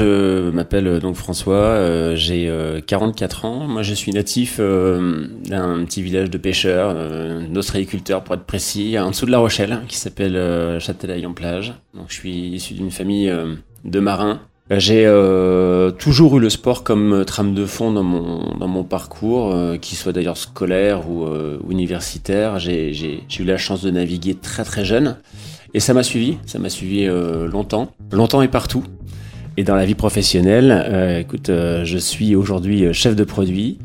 je m'appelle donc François, j'ai 44 ans. Moi, je suis natif d'un petit village de pêcheurs, d'ostréiculteurs pour être précis, en dessous de La Rochelle, qui s'appelle Châtelaille-en-Plage. Donc, je suis issu d'une famille de marins j'ai euh, toujours eu le sport comme trame de fond dans mon, dans mon parcours, euh, qu'il soit d'ailleurs scolaire ou euh, universitaire. J'ai, eu la chance de naviguer très très jeune et ça m'a suivi, ça m'a suivi euh, longtemps, longtemps et partout. Et dans la vie professionnelle, écoute, je suis aujourd'hui chef de produit.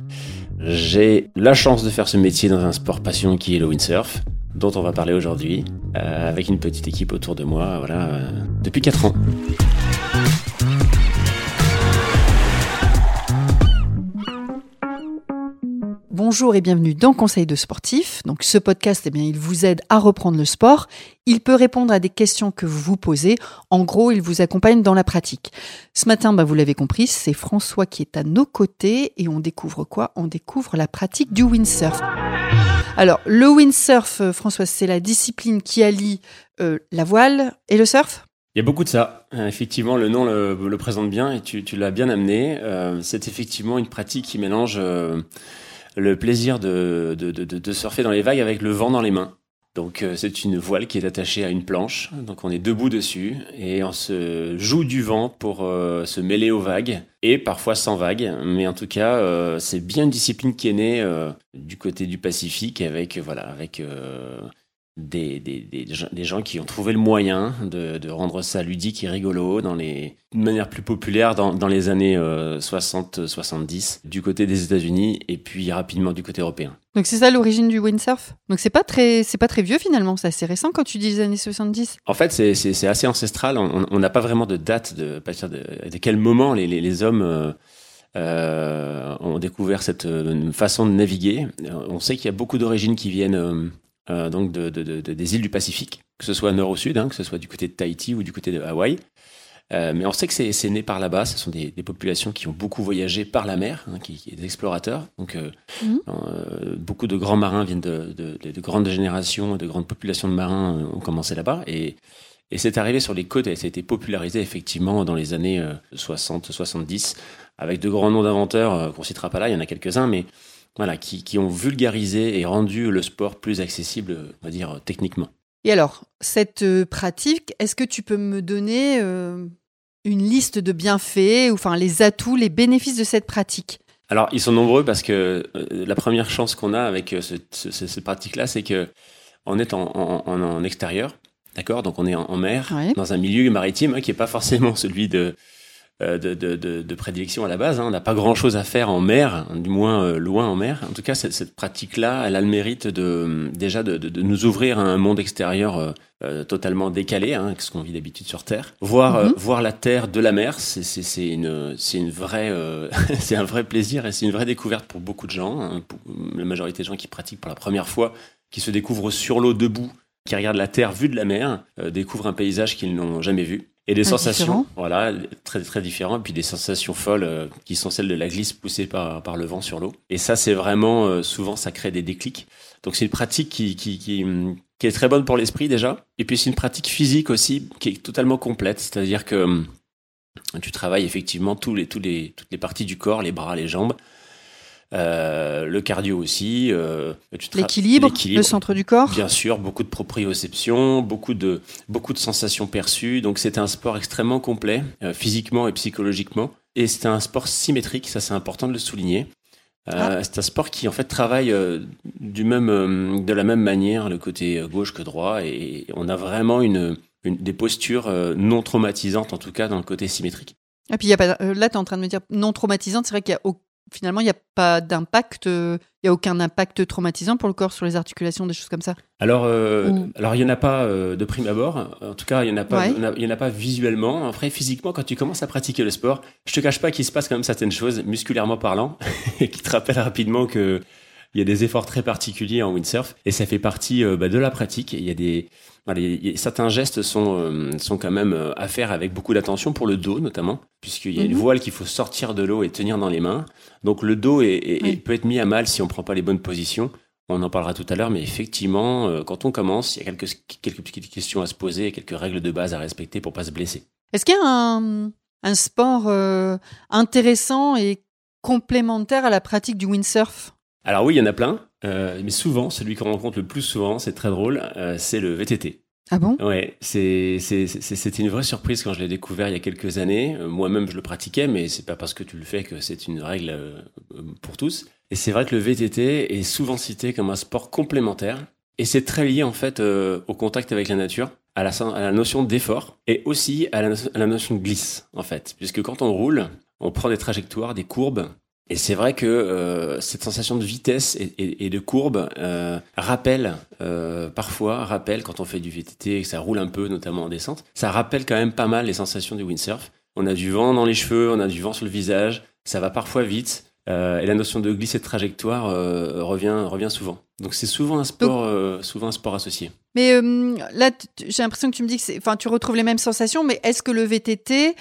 J'ai la chance de faire ce métier dans un sport passion qui est le windsurf, dont on va parler aujourd'hui, avec une petite équipe autour de moi, voilà, depuis 4 ans. Bonjour et bienvenue dans Conseil de sportif. Donc ce podcast, eh bien, il vous aide à reprendre le sport. Il peut répondre à des questions que vous vous posez. En gros, il vous accompagne dans la pratique. Ce matin, bah, vous l'avez compris, c'est François qui est à nos côtés et on découvre quoi? On découvre la pratique du windsurf. Alors, le windsurf, euh, François, c'est la discipline qui allie euh, la voile et le surf? Il y a beaucoup de ça. Euh, effectivement, le nom le, présente bien et tu, l'as bien amené. c'est effectivement une pratique qui mélange le plaisir de, de, de, surfer dans les vagues avec le vent dans les mains. Donc euh, c'est une voile qui est attachée à une planche, donc on est debout dessus et on se joue du vent pour euh, se mêler aux vagues et parfois sans vagues, mais en tout cas euh, c'est bien une discipline qui est née du côté du Pacifique avec voilà avec des, des, des, gens qui ont trouvé le moyen de, de, rendre ça ludique et rigolo dans les, de manière plus populaire dans, dans les années 60-70 euh, du côté des États-Unis et puis rapidement du côté européen. Donc c'est ça l'origine du windsurf? Donc c'est pas très c'est pas très vieux finalement, c'est assez récent quand tu dis les années 70. En fait c'est, c'est, assez ancestral, on n'a pas vraiment de date de, de, de quel moment les, les, les hommes euh, euh, ont découvert cette façon de naviguer. On sait qu'il y a beaucoup d'origines qui viennent euh, donc de, de, de, des îles du Pacifique, que ce soit nord ou sud, hein, que ce soit du côté de Tahiti ou du côté de Hawaï. Euh, mais on sait que c'est né par là-bas. Ce sont des, des, populations qui ont beaucoup voyagé par la mer, hein, qui, qui, des explorateurs. Donc, euh, mhm. euh, beaucoup de grands marins viennent de, de, de, grandes générations, de grandes populations de marins ont commencé là-bas. Et, et c'est arrivé sur les côtes et ça a été popularisé effectivement dans les années 60-70 avec de grands noms d'inventeurs qu'on citera pas là. Il y en a quelques-uns, mais voilà, qui, qui, ont vulgarisé et rendu le sport plus accessible, on va dire, techniquement. Et alors, cette euh, pratique, est-ce que tu peux me donner euh, une liste de bienfaits, ou enfin les atouts, les bénéfices de cette pratique? Alors, ils sont nombreux parce que euh, la première chance qu'on a avec ce, ce, cette pratique-là, c'est que on est en, en, en extérieur, d'accord? Donc, on est en, mer, dans un milieu maritime hein, qui n'est pas forcément celui de de, de, de, de, prédilection à la base. Hein. On n'a pas grand-chose à faire en mer, du moins euh, loin en mer. En tout cas, cette, cette pratique-là, elle a le mérite de déjà de, de, nous ouvrir à un monde extérieur euh, totalement décalé, hein, ce qu'on vit d'habitude sur Terre. Voir mhm. voir la Terre de la mer, c'est une une vraie c'est un vrai plaisir et c'est une vraie découverte pour beaucoup de gens. Hein, pour la majorité des gens qui pratiquent pour la première fois, qui se découvrent sur l'eau debout, qui regardent la Terre vue de la mer, découvrent un paysage qu'ils n'ont jamais vu et des sensations, voilà, très très différents, et puis des sensations folles euh, qui sont celles de la glisse poussée par, par le vent sur l'eau. Et ça, c'est vraiment euh, souvent ça crée des déclics. Donc c'est une pratique qui, qui, qui, qui est très bonne pour l'esprit déjà, et puis c'est une pratique physique aussi qui est totalement complète, c'est-à-dire que hum, tu travailles effectivement tous les, tous les, toutes les parties du corps, les bras, les jambes, euh, le cardio aussi. Euh, L'équilibre, le centre du corps. Bien sûr, beaucoup de proprioception, beaucoup de, beaucoup de sensations perçues. Donc c'est un sport extrêmement complet, euh, physiquement et psychologiquement. Et c'est un sport symétrique, ça c'est important de le souligner. Ah. C'est un sport qui en fait travaille du même, de la même manière le côté gauche que droit et on a vraiment une, une des postures non traumatisantes en tout cas dans le côté symétrique. Et puis, y a pas, là, tu es en train de me dire non traumatisante, c'est vrai qu'il y a finalement, il n'y a pas d'impact, il n'y a aucun impact traumatisant pour le corps sur les articulations, des choses comme ça Alors, euh, alors il n'y en a pas euh, de prime abord. En tout cas, il n'y en, a pas, il y en a pas visuellement. Après, physiquement, quand tu commences à pratiquer le sport, je te cache pas qu'il se passe quand même certaines choses, musculairement parlant, et qui te rappellent rapidement que il y a des efforts très particuliers en windsurf et ça fait partie euh, bah, de la pratique. Il y a des certains gestes sont euh, sont quand même euh, à faire avec beaucoup d'attention pour le dos notamment, puisqu'il y a une mhm. voile qu'il faut sortir de l'eau et tenir dans les mains. Donc le dos est, peut être mis à mal si on prend pas les bonnes positions. On en parlera tout à l'heure, mais effectivement, quand on commence, il y a quelques quelques petites questions à se poser, quelques règles de base à respecter pour pas se blesser. Est-ce qu'il y a un un sport intéressant et complémentaire à la pratique du windsurf? Alors oui, il y en a plein, mais souvent, celui qu'on rencontre le plus souvent, c'est très drôle, c'est le VTT. Ah bon? Ouais, c'est c'était une vraie surprise quand je l'ai découvert il y a quelques années. Euh, moi-même, je le pratiquais, mais c'est pas parce que tu le fais que c'est une règle euh, pour tous. Et c'est vrai que le VTT est souvent cité comme un sport complémentaire, et c'est très lié en fait euh, au contact avec la nature, à la, à la notion d'effort, et aussi à la, à la notion de glisse en fait, puisque quand on roule, on prend des trajectoires, des courbes, et c'est vrai que euh, cette sensation de vitesse et, de courbe euh, rappelle euh, parfois, rappelle quand on fait du VTT et que ça roule un peu, notamment en descente, ça rappelle quand même pas mal les sensations du windsurf. On a du vent dans les cheveux, on a du vent sur le visage, ça va parfois vite. Euh, et la notion de glisser de trajectoire euh, revient, revient souvent. Donc c'est souvent un sport, euh, souvent un sport associé. Mais là, j'ai l'impression que tu me dis que enfin, tu retrouves les mêmes sensations, mais est-ce que le VTT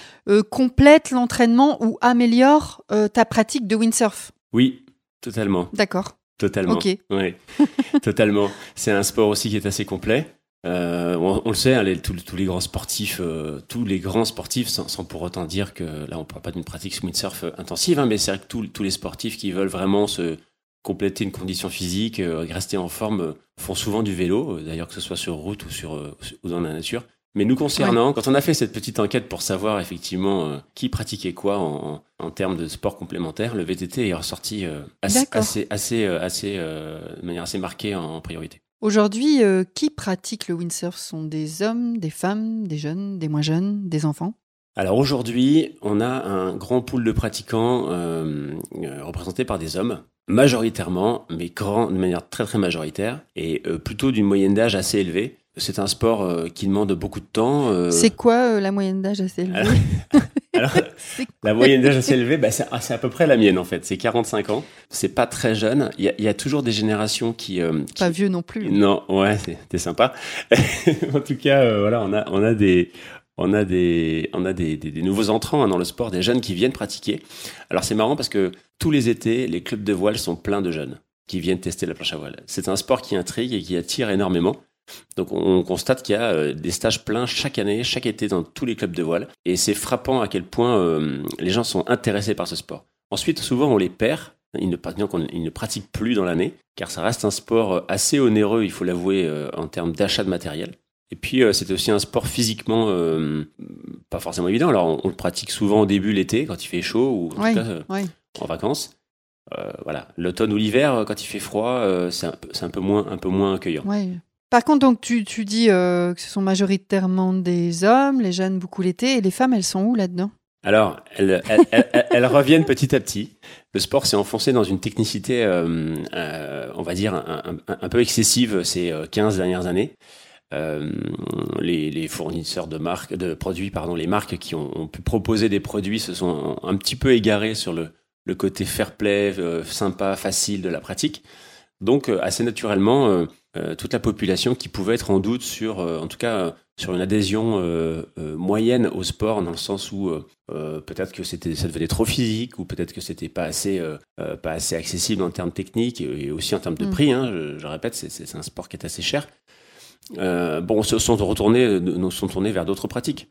complète l'entraînement ou améliore ta pratique de windsurf? Oui, totalement. D'accord. Totalement. Ok. Oui, totalement. C'est un sport aussi qui est assez complet. Euh, on, le sait, hein, tous, les grands sportifs, euh, tous les grands sportifs, sans, pour autant dire que là on parle pas d'une pratique windsurf intensive, hein, mais c'est vrai que tous les sportifs qui veulent vraiment se compléter une condition physique, euh, rester en forme, font souvent du vélo, d'ailleurs que ce soit sur route ou sur ou dans la nature. Mais nous concernant, quand on a fait cette petite enquête pour savoir effectivement qui pratiquait quoi en, en, termes de sport complémentaire, le VTT est ressorti assez, assez, assez, assez de manière assez marquée en priorité. Aujourd'hui, euh, qui pratique le windsurf? Sont des hommes, des femmes, des jeunes, des moins jeunes, des enfants? Alors aujourd'hui, on a un grand pool de pratiquants euh, euh, représentés par des hommes, majoritairement, mais grand, de manière très très majoritaire, et plutôt d'une moyenne d'âge assez élevée. C'est un sport qui demande beaucoup de temps. C'est quoi la moyenne d'âge assez élevée? Alors, la moyenne d'âge assez élevée, bah, c'est à peu près la mienne en fait. C'est 45 ans. C'est pas très jeune. Il y a, y a, toujours des générations qui, euh, Pas vieux non plus. Non, ouais, c'était sympa. en tout cas, euh, voilà, on a, on a des, on a des, on a des, des, nouveaux entrants hein, dans le sport, des jeunes qui viennent pratiquer. Alors c'est marrant parce que tous les étés, les clubs de voile sont pleins de jeunes qui viennent tester la planche à voile. C'est un sport qui intrigue et qui attire énormément. Donc on constate qu'il y a euh, des stages pleins chaque année, chaque été dans tous les clubs de voile. Et c'est frappant à quel point euh, les gens sont intéressés par ce sport. Ensuite, souvent on les perd. Ils ne, ils ne pratiquent plus dans l'année, car ça reste un sport euh, assez onéreux, il faut l'avouer, en termes d'achat de matériel. Et puis c'est aussi un sport physiquement pas forcément évident. Alors on, le pratique souvent au début l'été, quand il fait chaud, ou en tout cas en vacances. voilà, l'automne ou l'hiver, quand il fait froid, c'est un, un, peu moins, un peu moins accueillant. Par contre, donc tu, dis euh, que ce sont majoritairement des hommes, les jeunes beaucoup l'été, et les femmes, elles sont où là-dedans? Alors, elles, reviennent petit à petit. Le sport s'est enfoncé dans une technicité, euh, euh, on va dire, un, peu excessive ces 15 dernières années. les, fournisseurs de marques, de produits, pardon, les marques qui ont, pu proposer des produits se sont un, petit peu égarés sur le, le côté fair play, sympa, facile de la pratique. Donc, assez naturellement, euh, toute la population qui pouvait être en doute sur, euh, en tout cas, sur une adhésion euh, moyenne au sport, dans le sens où peut-être que c'était, ça devenait trop physique, ou peut-être que c'était pas assez, pas assez accessible en termes techniques et, aussi en termes de mm. prix. Hein, je, répète, c'est, un sport qui est assez cher. bon, se sont retournés, sont tournés vers d'autres pratiques.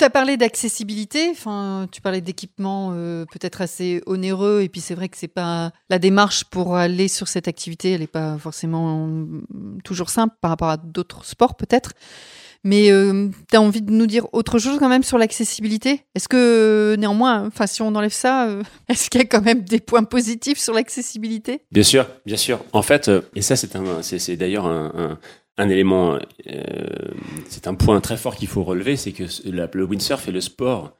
Tu as parlé d'accessibilité, enfin, tu parlais d'équipements euh, peut-être assez onéreux, et puis c'est vrai que c'est pas la démarche pour aller sur cette activité, elle n'est pas forcément mm, toujours simple par rapport à d'autres sports peut-être. Mais euh, tu as envie de nous dire autre chose quand même sur l'accessibilité? Est-ce que néanmoins, enfin si on enlève ça, euh, est-ce qu'il y a quand même des points positifs sur l'accessibilité? Bien sûr, bien sûr. En fait, et ça c'est d'ailleurs un élément, euh, c'est un point très fort qu'il faut relever, c'est que le windsurf est le sport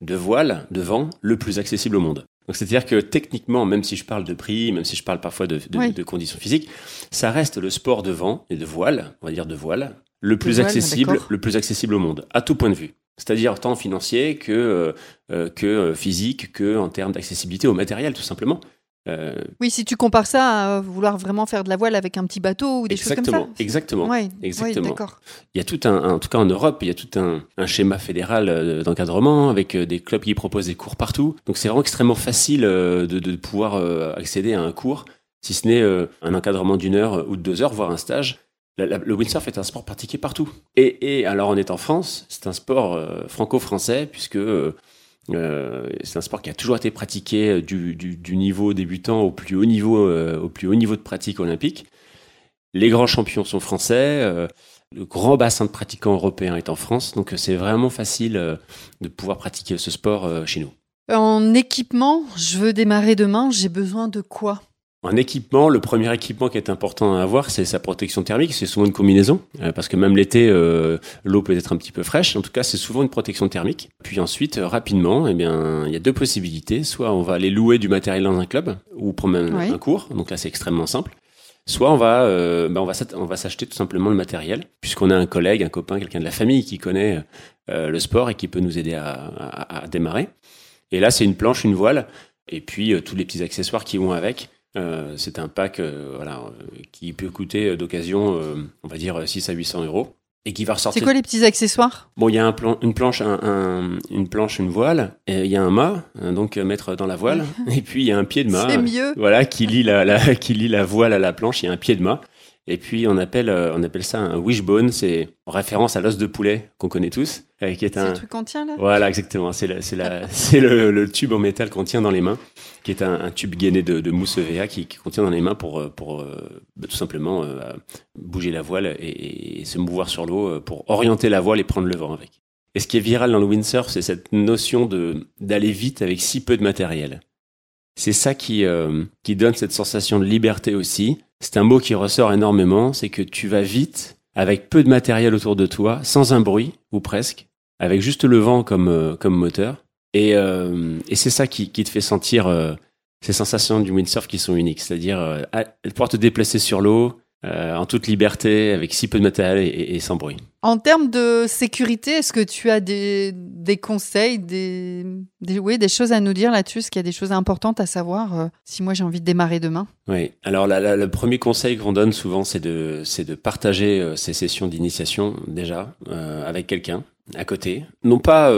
de voile, de vent, le plus accessible au monde. Donc c'est-à-dire que techniquement, même si je parle de prix, même si je parle parfois de, conditions physiques, ça reste le sport de vent et de voile, on va dire de voile, le plus accessible, le plus accessible au monde, à tout point de vue. C'est-à-dire tant financier que, euh, euh, que physique, que en termes d'accessibilité au matériel, tout simplement. Euh, oui, si tu compares ça à vouloir vraiment faire de la voile avec un petit bateau ou des choses comme ça. Exactement, exactement. il y a tout un, en tout cas en Europe, il y a tout un, schéma fédéral euh, d'encadrement avec euh, des clubs qui proposent des cours partout. Donc c'est vraiment extrêmement facile de, pouvoir accéder à un cours, si ce n'est un encadrement d'une heure ou de deux heures, voire un stage. le windsurf est un sport pratiqué partout. Et, alors on est en France, c'est un sport franco-français puisque euh, c'est un sport qui a toujours été pratiqué du, du, niveau débutant au plus haut niveau, au plus haut niveau de pratique olympique. Les grands champions sont français. le grand bassin de pratiquants européens est en France, donc c'est vraiment facile de pouvoir pratiquer ce sport chez nous. En équipement, je veux démarrer demain, j'ai besoin de quoi? En équipement, le premier équipement qui est important à avoir, c'est sa protection thermique. C'est souvent une combinaison, euh, parce que même l'été, euh, l'eau peut être un petit peu fraîche. En tout cas, c'est souvent une protection thermique. Puis ensuite, euh, rapidement, eh bien, il y a deux possibilités. Soit on va aller louer du matériel dans un club ou prendre un, cours. Donc là, c'est extrêmement simple. Soit on va, ben on va, on va s'acheter tout simplement le matériel, puisqu'on a un collègue, un copain, quelqu'un de la famille qui connaît le sport et qui peut nous aider à, à démarrer. Et là, c'est une planche, une voile, et puis tous les petits accessoires qui vont avec. Euh, c'est un pack euh, voilà, euh, qui peut coûter d'occasion, on va dire 6 à 800 euros. Et qui va ressortir. C'est quoi les petits accessoires? Bon, il y a un plan, une planche, un, une planche, une voile. Et il y a un mât, donc mettre dans la voile. et puis il y a un pied de mât. C'est mieux. Voilà, qui lie la, la, qui lie la voile à la planche. Il y a un pied de mât. Et puis on appelle, euh, on appelle ça un wishbone, c'est en référence à l'os de poulet qu'on connaît tous, euh, qui est un. C'est le truc qu'on tient là? Voilà, exactement. C'est le, le, tube en métal qu'on tient dans les mains, qui est un, un tube gainé de, de mousse EVA qui, qui contient dans les mains pour pour euh, bah, tout simplement bouger la voile et, et se mouvoir sur l'eau pour orienter la voile et prendre le vent avec. Et ce qui est viral dans le windsurf, c'est cette notion de d'aller vite avec si peu de matériel. C'est ça qui, qui donne cette sensation de liberté aussi, c'est un mot qui ressort énormément, c'est que tu vas vite, avec peu de matériel autour de toi, sans un bruit, ou presque, avec juste le vent comme, euh, comme moteur. Et, euh, et c'est ça qui, qui, te fait sentir euh, ces sensations du windsurf qui sont uniques, c'est-à-dire pouvoir te déplacer sur l'eau, euh, en toute liberté, avec si peu de matériel et, sans bruit. En termes de sécurité, est-ce que tu as des, des conseils, des, des, oui, des choses à nous dire là-dessus? Est-ce qu'il y a des choses importantes à savoir euh, si moi j'ai envie de démarrer demain? Oui, alors le premier conseil qu'on donne souvent, c'est de, de partager euh, ces sessions d'initiation déjà avec quelqu'un à côté. Non pas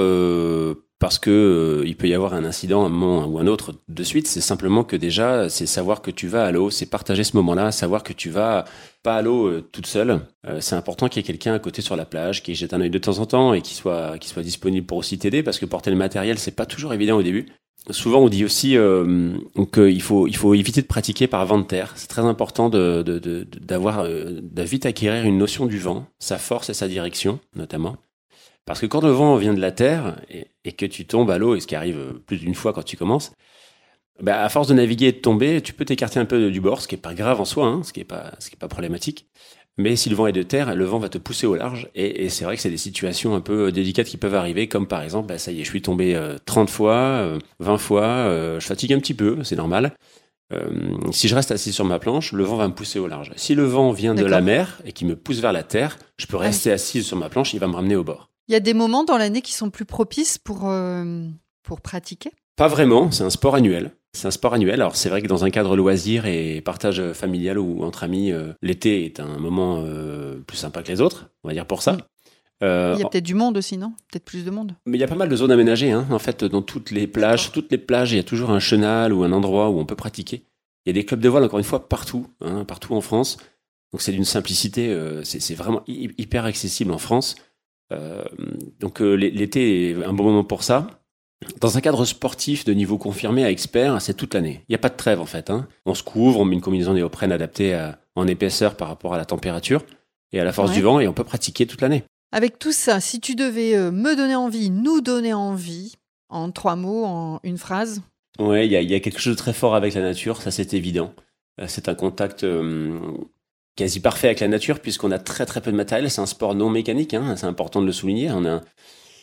parce que euh, il peut y avoir un incident un moment ou un autre de suite. C'est simplement que déjà, c'est savoir que tu vas à l'eau, c'est partager ce moment-là, savoir que tu vas pas à l'eau euh, toute seule. Euh, c'est important qu'il y ait quelqu'un à côté sur la plage qui jette un œil de temps en temps et qui soit qui soit disponible pour aussi t'aider parce que porter le matériel c'est pas toujours évident au début. Souvent, on dit aussi qu'il faut il faut éviter de pratiquer par vent de terre. C'est très important d'avoir de, de, vite acquérir une notion du vent, sa force et sa direction notamment. Parce que quand le vent vient de la terre et, que tu tombes à l'eau, et ce qui arrive plus d'une fois quand tu commences, bah, à force de naviguer et de tomber, tu peux t'écarter un peu du bord, ce qui est pas grave en soi, hein, ce qui est pas, ce qui est pas problématique. Mais si le vent est de terre, le vent va te pousser au large. Et, c'est vrai que c'est des situations un peu délicates qui peuvent arriver, comme par exemple, bah, ça y est, je suis tombé 30 euh, fois, 20 euh, fois, euh, je fatigue un petit peu, c'est normal. si je reste assis sur ma planche, le vent va me pousser au large. Si le vent vient de la mer et qui me pousse vers la terre, je peux ah rester assis sur ma planche, il va me ramener au bord. Il y a des moments dans l'année qui sont plus propices pour, euh, pour pratiquer? Pas vraiment, c'est un sport annuel. C'est un sport annuel. Alors c'est vrai que dans un cadre loisir et partage familial ou entre amis, euh, l'été est un moment euh, plus sympa que les autres, on va dire pour ça. il y a peut-être du monde aussi, non? Peut-être plus de monde. Mais il y a pas mal de zones aménagées. Hein. En fait, dans toutes les plages, sur toutes les plages, il y a toujours un chenal ou un endroit où on peut pratiquer. Il y a des clubs de voile, encore une fois, partout, hein, partout en France. Donc c'est d'une simplicité, c'est vraiment hyper accessible en France. Euh, donc euh, l'été est un bon moment pour ça. Dans un cadre sportif de niveau confirmé à expert, c'est toute l'année. Il n'y a pas de trêve en fait. Hein. On se couvre, on met une combinaison néoprène adaptée en épaisseur par rapport à la température et à la force du vent et on peut pratiquer toute l'année. Avec tout ça, si tu devais euh, me donner envie, nous donner envie, en trois mots, en une phrase Ouais, il y, a, quelque chose de très fort avec la nature, ça c'est évident. C'est un contact quasi parfait avec la nature puisqu'on a très très peu de matériel. C'est un sport non mécanique, hein, c'est important de le souligner. On a,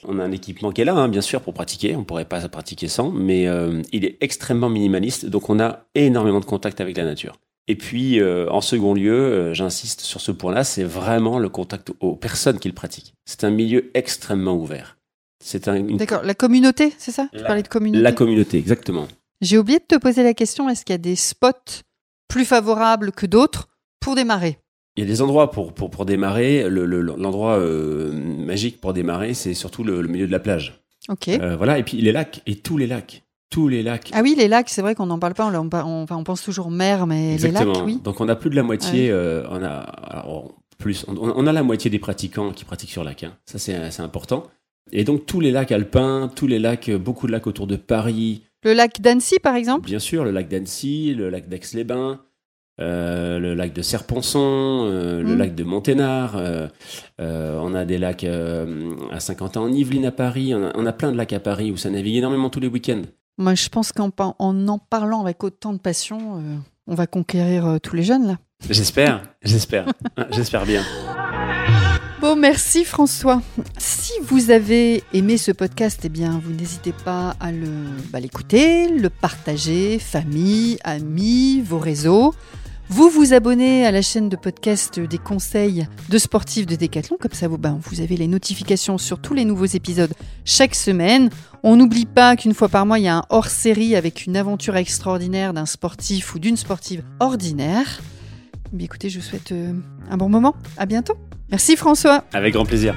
on a un équipement qui est là, hein, bien sûr, pour pratiquer. On pourrait pas pratiquer sans, mais euh, il est extrêmement minimaliste, donc on a énormément de contact avec la nature. Et puis, euh, en second lieu, euh, j'insiste sur ce point-là, c'est vraiment le contact aux personnes qui le pratiquent. C'est un milieu extrêmement ouvert. C'est un. D'accord. La communauté, c'est ça? Tu parlais de communauté? La communauté, exactement. J'ai oublié de te poser la question est-ce qu'il y a des spots plus favorables que d'autres? Pour démarrer il y a des endroits pour, pour, pour démarrer. L'endroit euh, magique pour démarrer, c'est surtout le, milieu de la plage. Ok. Euh, voilà, et puis les lacs, et tous les lacs. Tous les lacs. Ah oui, les lacs, c'est vrai qu'on n'en parle pas, on, on, on, pense toujours mer, mais les lacs, oui. Donc on a plus de la moitié, euh, on a, plus. On, a la moitié des pratiquants qui pratiquent sur lac. Hein. Ça, c'est important. Et donc, tous les lacs alpins, tous les lacs, beaucoup de lacs autour de Paris. Le lac d'Annecy, par exemple? Bien sûr, le lac d'Annecy, le lac d'Aix-les-Bains. Euh, le lac de Serponçon, euh, le mm. lac de Monténard, euh, on a des lacs à Saint-Quentin en Yvelines à Paris, on a, plein de lacs à Paris où ça navigue énormément tous les week-ends. Moi, je pense qu'en en, en parlant avec autant de passion, on va conquérir tous les jeunes là. J'espère, j'espère, j'espère bien. Bon, merci François. Si vous avez aimé ce podcast, eh bien, vous n'hésitez pas à bah, l'écouter, le, le partager, famille, amis, vos réseaux. Vous vous abonnez à la chaîne de podcast des conseils de sportifs de Décathlon, comme ça vous, ben, vous avez les notifications sur tous les nouveaux épisodes chaque semaine. On n'oublie pas qu'une fois par mois, il y a un hors-série avec une aventure extraordinaire d'un sportif ou d'une sportive ordinaire. Écoutez, je vous souhaite euh, un bon moment. À bientôt. Merci François. Avec grand plaisir.